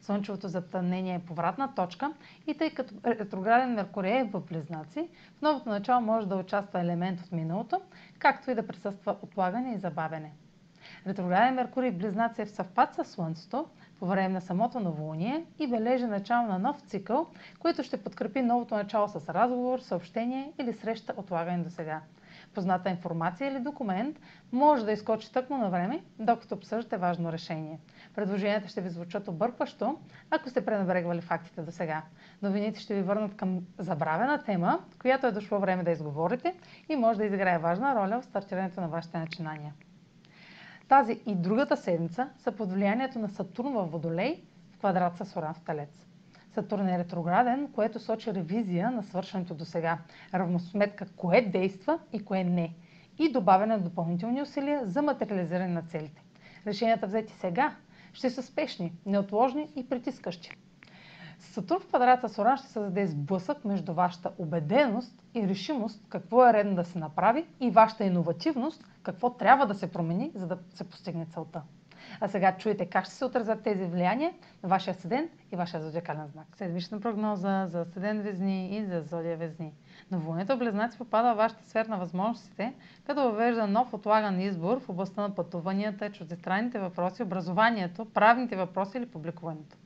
Слънчевото затъмнение е повратна точка и тъй като ретрограден Меркурий е в Близнаци, в новото начало може да участва елемент от миналото, както и да присъства отлагане и забавене. Ретрограден Меркурий в Близнаци е в съвпад с Слънцето по време на самото новолуние и бележи начало на нов цикъл, който ще подкрепи новото начало с разговор, съобщение или среща отлагане до сега позната информация или документ може да изкочи тъкмо на време, докато обсъждате важно решение. Предложенията ще ви звучат объркващо, ако сте пренебрегвали фактите до сега. Новините ще ви върнат към забравена тема, която е дошло време да изговорите и може да изиграе важна роля в стартирането на вашите начинания. Тази и другата седмица са под влиянието на Сатурн в Водолей в квадрат с Оран в Талец. Сатурн е ретрограден, което сочи ревизия на свършеното до сега, равносметка кое действа и кое не и добавяне на допълнителни усилия за материализиране на целите. Решенията взети сега ще са спешни, неотложни и притискащи. Сатурн в квадрата с Оран ще създаде сблъсък между вашата убеденост и решимост какво е редно да се направи и вашата иновативност какво трябва да се промени, за да се постигне целта. А сега чуете как ще се отразят тези влияния на вашия седент и вашия зодиакален знак. Седмична прогноза за седент Везни и за зодия Везни. Новолунието Близнаци попада в вашата сфера на възможностите, като въвежда нов отлаган избор в областта на пътуванията, чуждестранните въпроси, образованието, правните въпроси или публикуването.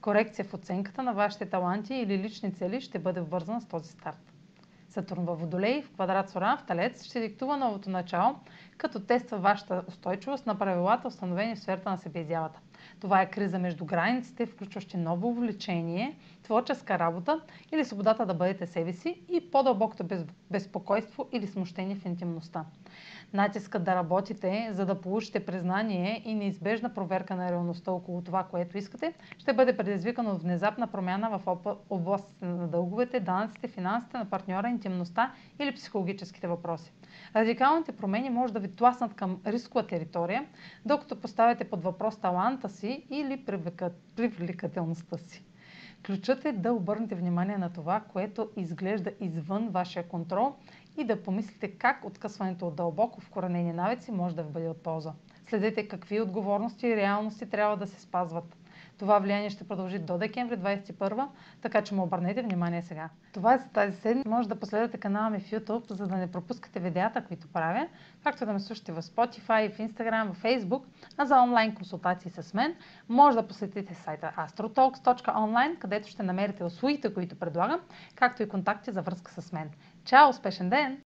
Корекция в оценката на вашите таланти или лични цели ще бъде вързана с този старт. Сатурн във Водолей в квадрат с Оран в Талец ще диктува новото начало, като тества вашата устойчивост на правилата, установени в сферата на себеизявата. Това е криза между границите, включващи ново увлечение, творческа работа или свободата да бъдете себе си и по-дълбокото безпокойство или смущение в интимността. Натискът да работите, за да получите признание и неизбежна проверка на реалността около това, което искате, ще бъде предизвикан от внезапна промяна в областите на дълговете, данъците, финансите на партньора, интимността или психологическите въпроси. Радикалните промени може да ви тласнат към рискова територия, докато поставяте под въпрос таланта си или привлекателността си. Ключът е да обърнете внимание на това, което изглежда извън вашия контрол и да помислите как откъсването от дълбоко вкоренени навици може да ви бъде от полза. Следете какви отговорности и реалности трябва да се спазват. Това влияние ще продължи до декември 2021, така че му обърнете внимание сега. Това е за тази седмица. Може да последвате канала ми в YouTube, за да не пропускате видеята, които правя, както да ме слушате в Spotify, в Instagram, в Facebook, а за онлайн консултации с мен може да посетите сайта astrotalks.online, където ще намерите услугите, които предлагам, както и контакти за връзка с мен. Чао! Успешен ден!